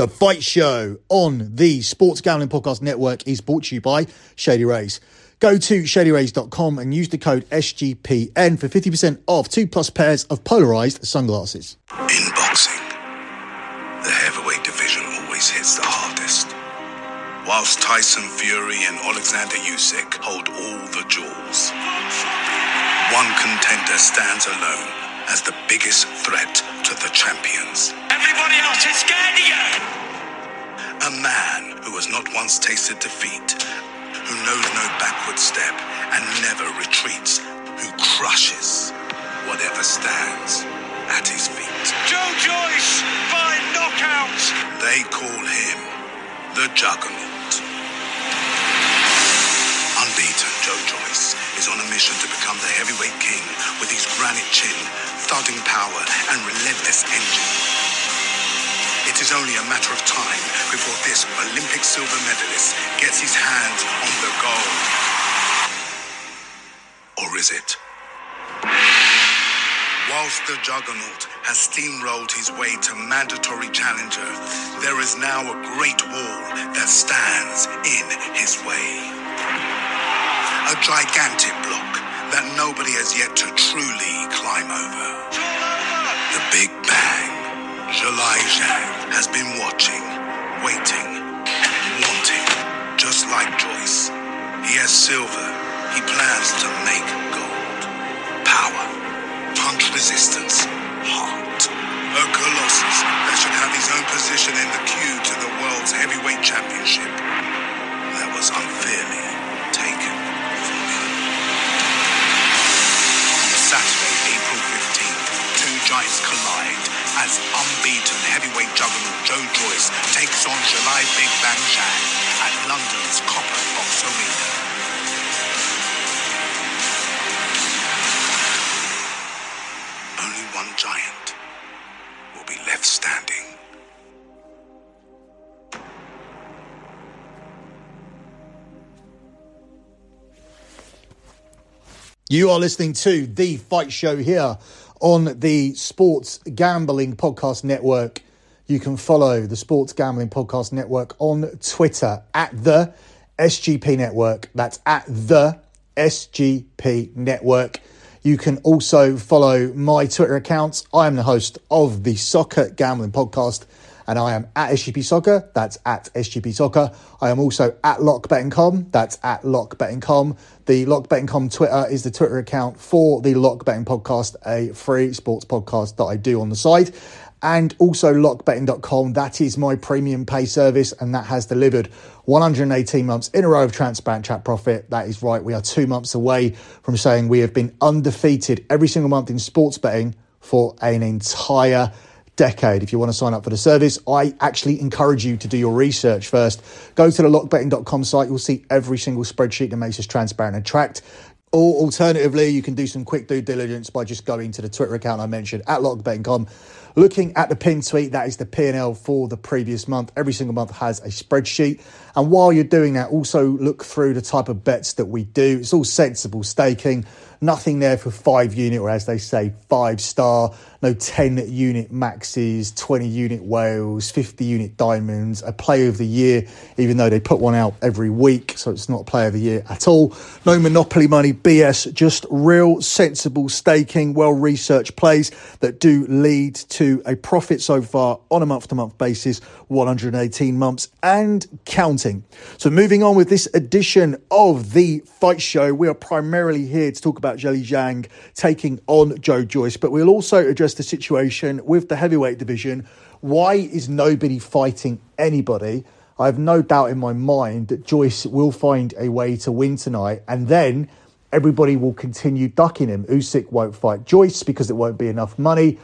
The Fight Show on the Sports Gambling Podcast Network is brought to you by Shady Rays. Go to shadyrays.com and use the code SGPN for 50% off two plus pairs of polarized sunglasses. In boxing, the heavyweight division always hits the hardest. Whilst Tyson Fury and Alexander Usyk hold all the jewels, one contender stands alone as the biggest threat to the champions. Everybody else is scared of you. A man who has not once tasted defeat, who knows no backward step and never retreats, who crushes whatever stands at his feet. Joe Joyce by knockout. They call him the Juggernaut. Unbeaten Joe Joyce is on a mission to become the heavyweight king with his granite chin, thudding power, and relentless engine. It is only a matter of time before this Olympic silver medalist gets his hands on the gold. Or is it? Whilst the Juggernaut has steamrolled his way to mandatory challenger, there is now a great wall that stands in his way. A gigantic block that nobody has yet to truly climb over. The Big. Zhang has been watching, waiting, wanting, just like Joyce. He has silver. He plans to make gold. Power, punch resistance, heart. A colossus that should have his own position in the queue to the world's heavyweight championship. That was unfairly taken from him. On Saturday, April 15th, two giants collide as unbeaten heavyweight juggernaut Joe Joyce takes on Zhilei Big Bang Zhang at London's Copper Box Arena. Only one giant will be left standing. You are listening to The Fight Show here on the Sports Gambling Podcast Network. You can follow the Sports Gambling Podcast Network on Twitter at the SGP Network. That's at the SGP Network. You can also follow my Twitter accounts. I am the host of the Soccer Gambling Podcast and I am at SGP Soccer. That's at SGP Soccer. I am also at LockBettingCom. That's at LockBettingCom. The LockBettingCom Twitter is the Twitter account for the Lock Betting Podcast, a free sports podcast that I do on the side. And also lockbetting.com. That is my premium pay service, and that has delivered 118 months in a row of transparent chat profit. That is right. We are two months away from saying we have been undefeated every single month in sports betting for an entire decade. If you want to sign up for the service, I actually encourage you to do your research first. Go to the lockbetting.com site. You'll see every single spreadsheet that makes us transparent and tracked. Or alternatively, you can do some quick due diligence by just going to the Twitter account I mentioned at lockbetting.com. Looking at the pin tweet, that is the P&L for the previous month. Every single month has a spreadsheet. And while you're doing that, also look through the type of bets that we do. It's all sensible staking. Nothing there for five unit, or as they say, five star. No 10 unit maxes, 20 unit whales, 50 unit diamonds, a play of the year, even though they put one out every week. So it's not a play of the year at all. No monopoly money BS, just real sensible staking, well researched plays that do lead to a profit so far on a month to month basis, 118 months and counting. So moving on with this edition of the Fight Show, we are primarily here to talk about Zhilei Zhang taking on Joe Joyce, but we'll also address the situation with the heavyweight division. Why is nobody fighting anybody? I have no doubt in my mind that Joyce will find a way to win tonight, and then everybody will continue ducking him. Usyk won't fight Joyce because it won't be enough money.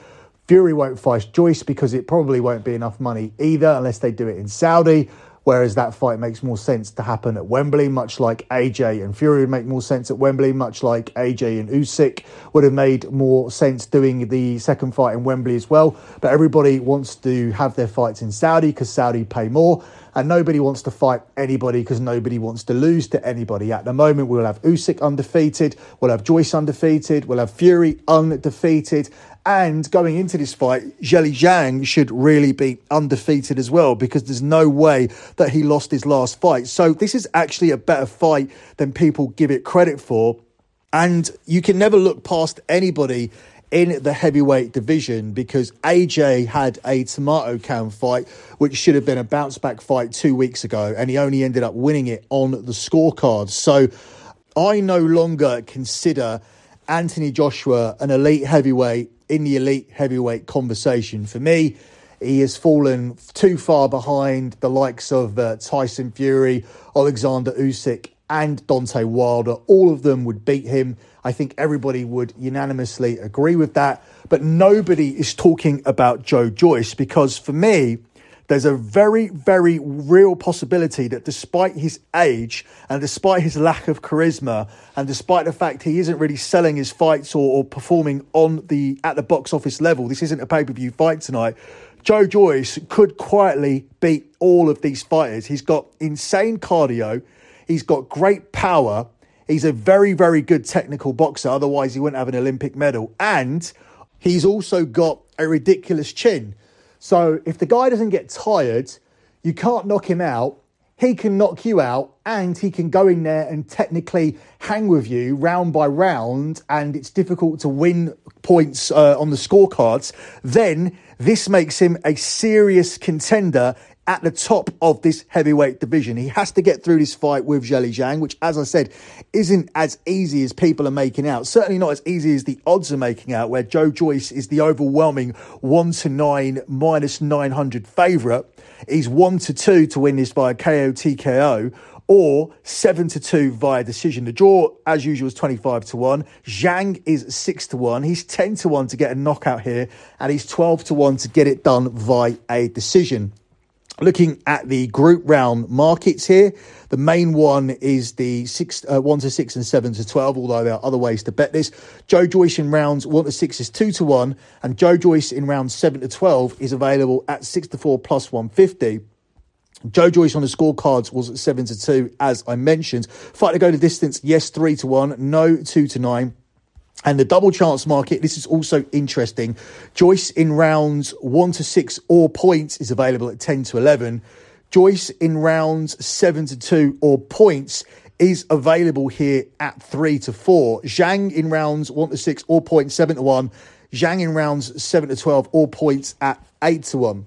Fury won't fight Joyce because it probably won't be enough money either, unless they do it in Saudi. Whereas that fight makes more sense to happen at Wembley, much like AJ and Fury would make more sense at Wembley, much like AJ and Usyk would have made more sense doing the second fight in Wembley as well. But everybody wants to have their fights in Saudi because Saudi pay more and nobody wants to fight anybody because nobody wants to lose to anybody. At the moment, we'll have Usyk undefeated, we'll have Joyce undefeated, we'll have Fury undefeated, And going into this fight, Zhilei Zhang should really be undefeated as well because there's no way that he lost his last fight. So this is actually a better fight than people give it credit for. And you can never look past anybody in the heavyweight division because AJ had a tomato can fight, which should have been a bounce back fight two weeks ago, and he only ended up winning it on the scorecards. So I no longer consider Anthony Joshua an elite heavyweight in the elite heavyweight conversation. For me, he has fallen too far behind the likes of uh, Tyson Fury, Alexander Usyk, and Deontay Wilder. All of them would beat him. I think everybody would unanimously agree with that. But nobody is talking about Joe Joyce because for me, there's a very, very real possibility that despite his age and despite his lack of charisma and despite the fact he isn't really selling his fights or, or performing on the at the box office level, this isn't a pay-per-view fight tonight. Joe Joyce could quietly beat all of these fighters. He's got insane cardio, he's got great power, He's a very, very good technical boxer. Otherwise, he wouldn't have an Olympic medal. And he's also got a ridiculous chin. So if the guy doesn't get tired, you can't knock him out. He can knock you out and he can go in there and technically hang with you round by round. And it's difficult to win points uh, on the scorecards. Then this makes him a serious contender at the top of this heavyweight division. He has to get through this fight with Zhilei Zhang, which, as I said, isn't as easy as people are making out. Certainly not as easy as the odds are making out, where Joe Joyce is the overwhelming 1 to 9 minus 900 favourite. He's 1 to 2 to win this via KO TKO or 7 to 2 via decision. The draw, as usual, is 25 to 1. Zhang is 6 to 1. He's 10 to 1 to get a knockout here, and he's 12 to 1 to get it done via a decision. Looking at the group round markets here, the main one is the six, uh, one to six and seven to twelve. Although there are other ways to bet this. Joe Joyce in rounds one to six is two to one, and Joe Joyce in rounds seven to twelve is available at six to four plus one fifty. Joe Joyce on the scorecards was at seven to two, as I mentioned. Fight to go the distance, yes, three to one, no, two to nine. And the double chance market, this is also interesting. Joyce in rounds one to six or points is available at 10 to 11. Joyce in rounds seven to two or points is available here at three to four. Zhang in rounds one to six or points, seven to one. Zhang in rounds seven to 12 or points at eight to one.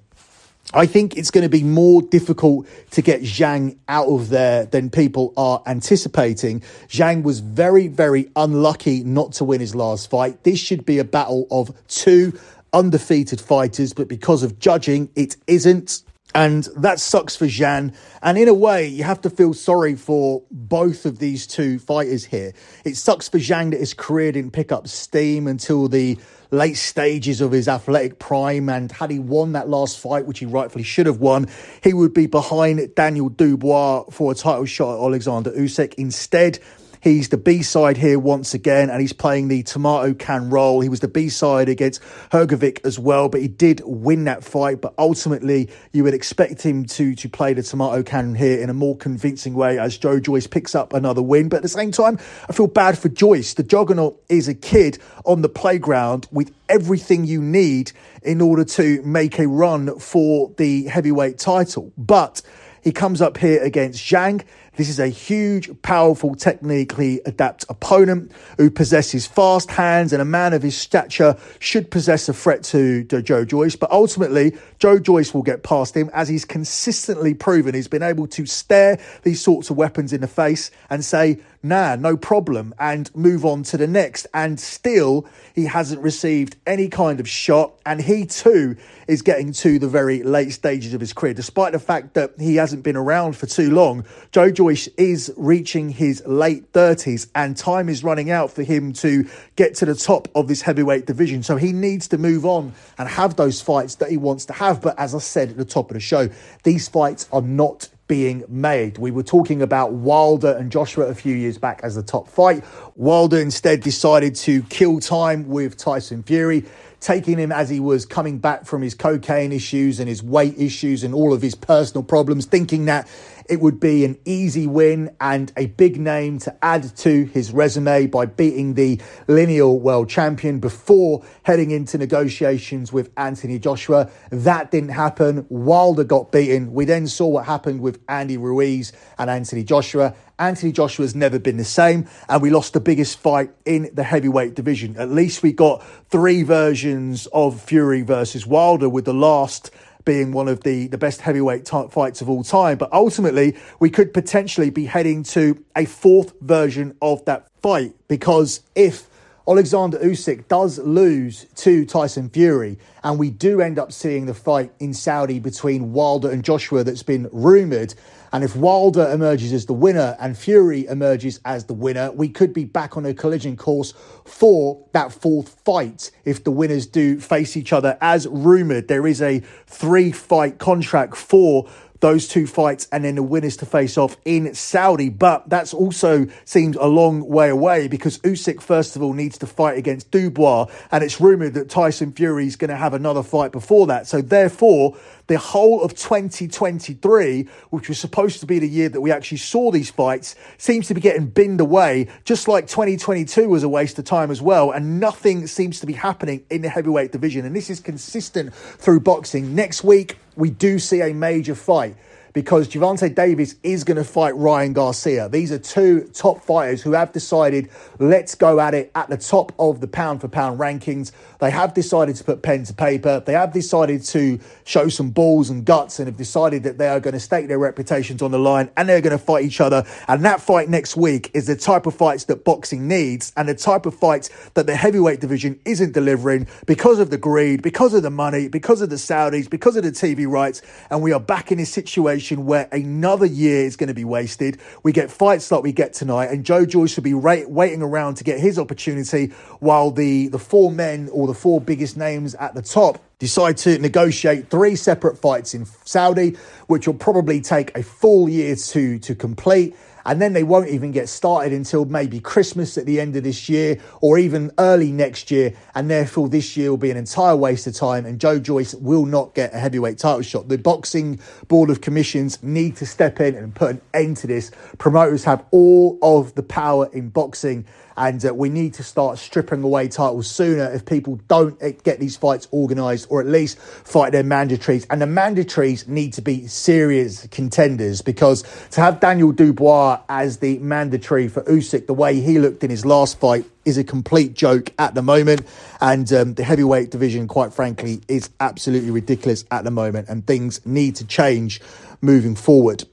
I think it's going to be more difficult to get Zhang out of there than people are anticipating. Zhang was very, very unlucky not to win his last fight. This should be a battle of two undefeated fighters, but because of judging, it isn't. And that sucks for Zhang. And in a way, you have to feel sorry for both of these two fighters here. It sucks for Zhang that his career didn't pick up steam until the late stages of his athletic prime. And had he won that last fight, which he rightfully should have won, he would be behind Daniel Dubois for a title shot at Alexander Usyk. Instead, He's the B side here once again, and he's playing the tomato can role. He was the B side against Hrgovic as well, but he did win that fight. But ultimately, you would expect him to to play the tomato can here in a more convincing way as Joe Joyce picks up another win. But at the same time, I feel bad for Joyce. The Juggernaut is a kid on the playground with everything you need in order to make a run for the heavyweight title. But he comes up here against Zhang. This is a huge, powerful, technically adept opponent who possesses fast hands, and a man of his stature should possess a threat to, to Joe Joyce. But ultimately, Joe Joyce will get past him as he's consistently proven he's been able to stare these sorts of weapons in the face and say, nah, no problem, and move on to the next. And still, he hasn't received any kind of shot. And he too is getting to the very late stages of his career. Despite the fact that he hasn't been around for too long, Joe Joyce is reaching his late 30s, and time is running out for him to get to the top of this heavyweight division. So he needs to move on and have those fights that he wants to have. But as I said at the top of the show, these fights are not being made. We were talking about Wilder and Joshua a few years back as the top fight. Wilder instead decided to kill time with Tyson Fury, taking him as he was coming back from his cocaine issues and his weight issues and all of his personal problems, thinking that it would be an easy win and a big name to add to his resume by beating the lineal world champion before heading into negotiations with Anthony Joshua. That didn't happen. Wilder got beaten. We then saw what happened with Andy Ruiz and Anthony Joshua. Anthony Joshua's never been the same, and we lost the biggest fight in the heavyweight division. At least we got three versions of Fury versus Wilder, with the last being one of the, the best heavyweight fights of all time. But ultimately, we could potentially be heading to a fourth version of that fight because if Alexander Usyk does lose to Tyson Fury, and we do end up seeing the fight in Saudi between Wilder and Joshua that's been rumoured. And if Wilder emerges as the winner and Fury emerges as the winner, we could be back on a collision course for that fourth fight if the winners do face each other. As rumoured, there is a three fight contract for those two fights and then the winners to face off in Saudi. But that's also seems a long way away because Usyk, first of all, needs to fight against Dubois. And it's rumoured that Tyson Fury is going to have another fight before that. So therefore, the whole of 2023, which was supposed to be the year that we actually saw these fights, seems to be getting binned away, just like 2022 was a waste of time as well. And nothing seems to be happening in the heavyweight division. And this is consistent through boxing. Next week, we do see a major fight because Gervonta Davis is going to fight Ryan Garcia. These are two top fighters who have decided, let's go at it at the top of the pound for pound rankings. They have decided to put pen to paper. They have decided to show some balls and guts and have decided that they are going to stake their reputations on the line and they're going to fight each other. And that fight next week is the type of fights that boxing needs and the type of fights that the heavyweight division isn't delivering because of the greed, because of the money, because of the Saudis, because of the TV rights. And we are back in a situation where another year is going to be wasted. We get fights like we get tonight, and Joe Joyce will be waiting around to get his opportunity while the, the four men or the four biggest names at the top decide to negotiate three separate fights in Saudi, which will probably take a full year to, to complete. And then they won't even get started until maybe Christmas at the end of this year or even early next year. And therefore, this year will be an entire waste of time. And Joe Joyce will not get a heavyweight title shot. The Boxing Board of Commissions need to step in and put an end to this. Promoters have all of the power in boxing and uh, we need to start stripping away titles sooner if people don't get these fights organised or at least fight their mandatories. And the mandatories need to be serious contenders because to have Daniel Dubois as the mandatory for Usyk, the way he looked in his last fight, is a complete joke at the moment. And um, the heavyweight division, quite frankly, is absolutely ridiculous at the moment. And things need to change moving forward.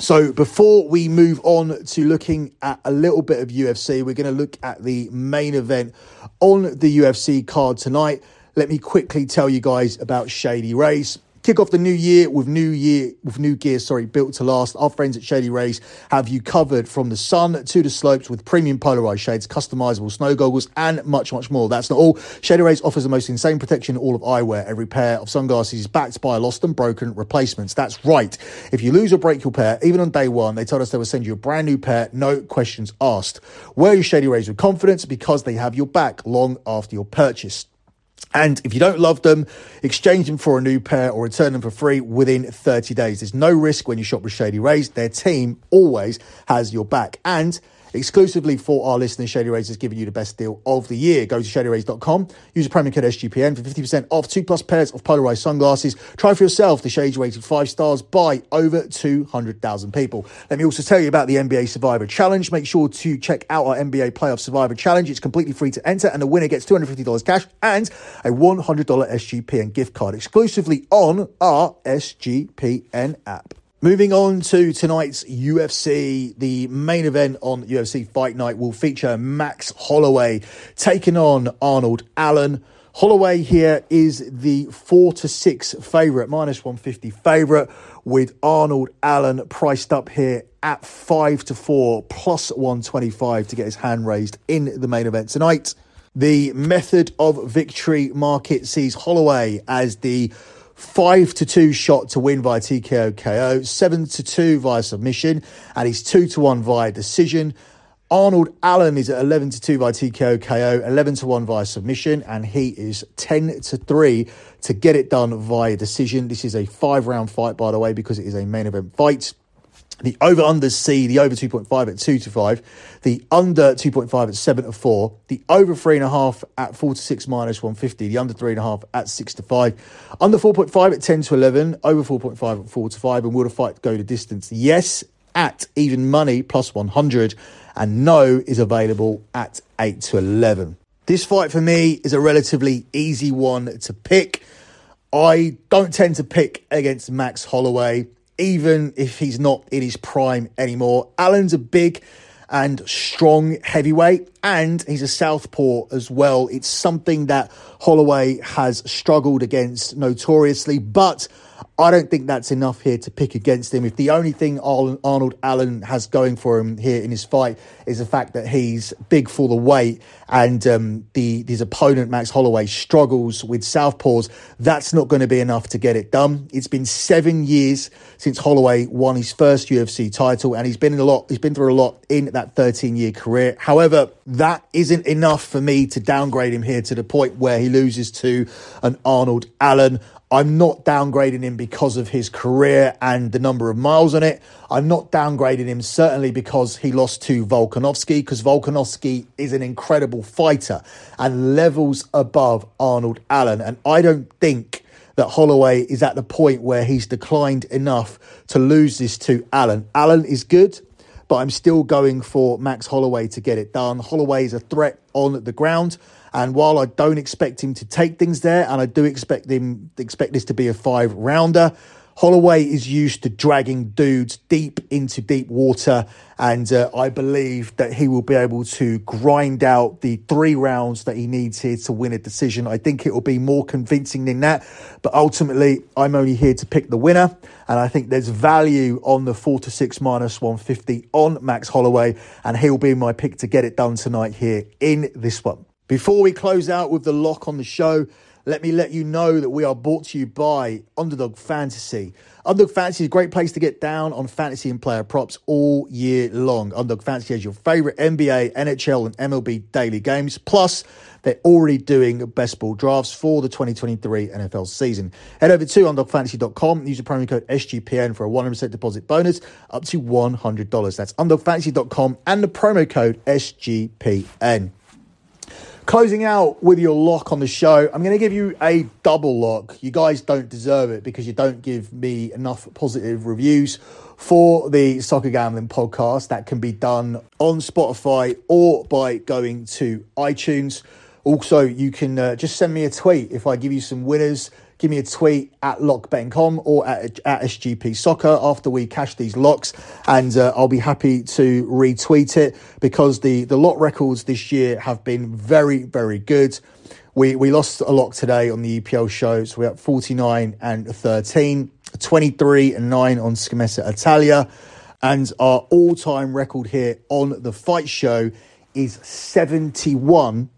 So, before we move on to looking at a little bit of UFC, we're going to look at the main event on the UFC card tonight. Let me quickly tell you guys about Shady Rays kick off the new year with new year with new gear sorry built to last. Our friends at shady rays have you covered from the sun to the slopes with premium polarized shades customizable snow goggles and much much more. That's not all. Shady rays offers the most insane protection all of eyewear. Every pair of sunglasses is backed by lost and broken replacements. That's right. If you lose or break your pair even on day one they told us they will send you a brand new pair no questions asked. Wear your shady rays with confidence because they have your back long after your purchase and if you don't love them, exchange them for a new pair or return them for free within 30 days. There's no risk when you shop with Shady Rays. Their team always has your back. And exclusively for our listeners, Shady Rays is giving you the best deal of the year. Go to shadyrays.com, use promo code SGPN for 50% off two plus pairs of polarized sunglasses. Try for yourself the shades rated five stars by over 200,000 people. Let me also tell you about the NBA Survivor Challenge. Make sure to check out our NBA Playoff Survivor Challenge. It's completely free to enter, and the winner gets $250 cash and a $100 SGPN gift card exclusively on our SGPN app. Moving on to tonight's UFC, the main event on UFC Fight Night will feature Max Holloway taking on Arnold Allen. Holloway here is the four to six favourite, minus 150 favourite, with Arnold Allen priced up here at five to four, plus 125 to get his hand raised in the main event tonight. The method of victory market sees Holloway as the five to two shot to win via TKO KO, seven to two via submission, and he's two to one via decision. Arnold Allen is at 11 to 2 via TKO KO, 11 to 1 via submission, and he is 10 to 3 to get it done via decision. This is a five round fight, by the way, because it is a main event fight. The over under C, the over 2.5 at 2 to 5. The under 2.5 at 7 to 4. The over 3.5 at 4 to 6 minus 150. The under 3.5 at 6 to 5. Under 4.5 at 10 to 11. Over 4.5 at 4 to 5. And will the fight go the distance? Yes, at even money plus 100. And no is available at 8 to 11. This fight for me is a relatively easy one to pick. I don't tend to pick against Max Holloway even if he's not in his prime anymore. Allen's a big and strong heavyweight, and he's a southpaw as well. It's something that Holloway has struggled against notoriously, but I don't think that's enough here to pick against him. If the only thing Arnold Allen has going for him here in his fight is the fact that he's big for the weight and um, the his opponent Max Holloway struggles with southpaws, that's not going to be enough to get it done. It's been seven years since Holloway won his first UFC title, and he's been in a lot. He's been through a lot in that 13 year career. However, that isn't enough for me to downgrade him here to the point where he loses to an Arnold Allen. I'm not downgrading him because of his career and the number of miles on it. I'm not downgrading him certainly because he lost to Volkanovski, because Volkanovski is an incredible fighter and levels above Arnold Allen. And I don't think that Holloway is at the point where he's declined enough to lose this to Allen. Allen is good, but I'm still going for Max Holloway to get it done. Holloway is a threat on the ground. And while I don't expect him to take things there, and I do expect him expect this to be a five rounder, Holloway is used to dragging dudes deep into deep water, and uh, I believe that he will be able to grind out the three rounds that he needs here to win a decision. I think it will be more convincing than that, but ultimately, I'm only here to pick the winner, and I think there's value on the four to six minus 150 on Max Holloway, and he'll be my pick to get it done tonight here in this one. Before we close out with the lock on the show, let me let you know that we are brought to you by Underdog Fantasy. Underdog Fantasy is a great place to get down on fantasy and player props all year long. Underdog Fantasy has your favorite NBA, NHL, and MLB daily games. Plus, they're already doing best ball drafts for the 2023 NFL season. Head over to underdogfantasy.com, use the promo code SGPN for a 100% deposit bonus up to $100. That's underdogfantasy.com and the promo code SGPN. Closing out with your lock on the show, I'm going to give you a double lock. You guys don't deserve it because you don't give me enough positive reviews for the Soccer Gambling podcast. That can be done on Spotify or by going to iTunes. Also, you can uh, just send me a tweet if I give you some winners give me a tweet at lockbetting.com or at, at SGP Soccer after we cash these locks, and uh, I'll be happy to retweet it because the, the lot records this year have been very, very good. We, we lost a lock today on the EPL show, so we're at 49 and 13, 23 and 9 on Scommessa Italia, and our all time record here on the fight show is 71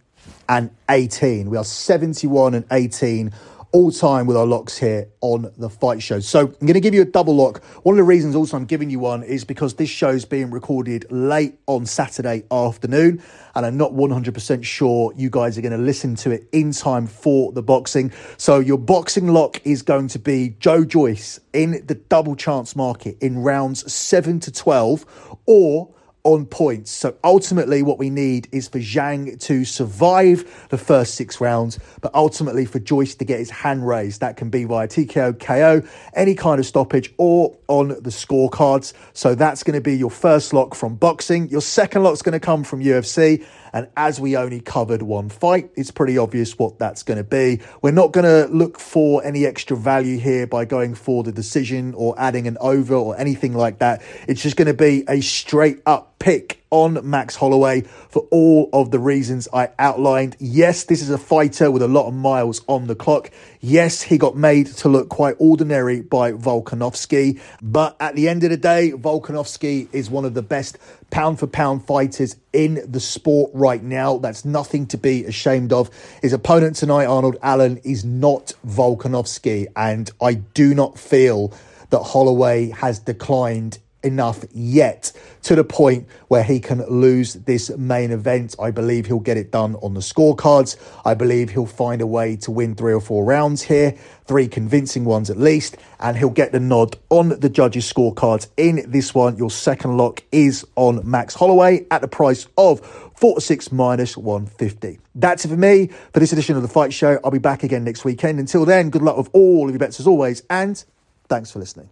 and 18. We are 71 and 18 all time with our locks here on the fight show. So I'm going to give you a double lock. One of the reasons also I'm giving you one is because this show is being recorded late on Saturday afternoon, and I'm not 100% sure you guys are going to listen to it in time for the boxing. So your boxing lock is going to be Joe Joyce in the double chance market in rounds 7 to 12 or on points. So ultimately, what we need is for Zhang to survive the first six rounds, but ultimately for Joyce to get his hand raised. That can be via TKO, KO, any kind of stoppage, or on the scorecards. So that's going to be your first lock from boxing. Your second lock is going to come from UFC. And as we only covered one fight, it's pretty obvious what that's going to be. We're not going to look for any extra value here by going for the decision or adding an over or anything like that. It's just going to be a straight up pick on Max Holloway for all of the reasons I outlined. Yes, this is a fighter with a lot of miles on the clock. Yes, he got made to look quite ordinary by Volkanovski, but at the end of the day, Volkanovski is one of the best pound for pound fighters in the sport right now. That's nothing to be ashamed of. His opponent tonight, Arnold Allen, is not Volkanovski, and I do not feel that Holloway has declined enough yet to the point where he can lose this main event. I believe he'll get it done on the scorecards. I believe he'll find a way to win three or four rounds here, three convincing ones at least, and he'll get the nod on the judges' scorecards in this one. Your second lock is on Max Holloway at the price of 46 minus 150. That's it for me for this edition of the Fight Show. I'll be back again next weekend. Until then, good luck with all of your bets as always, and thanks for listening.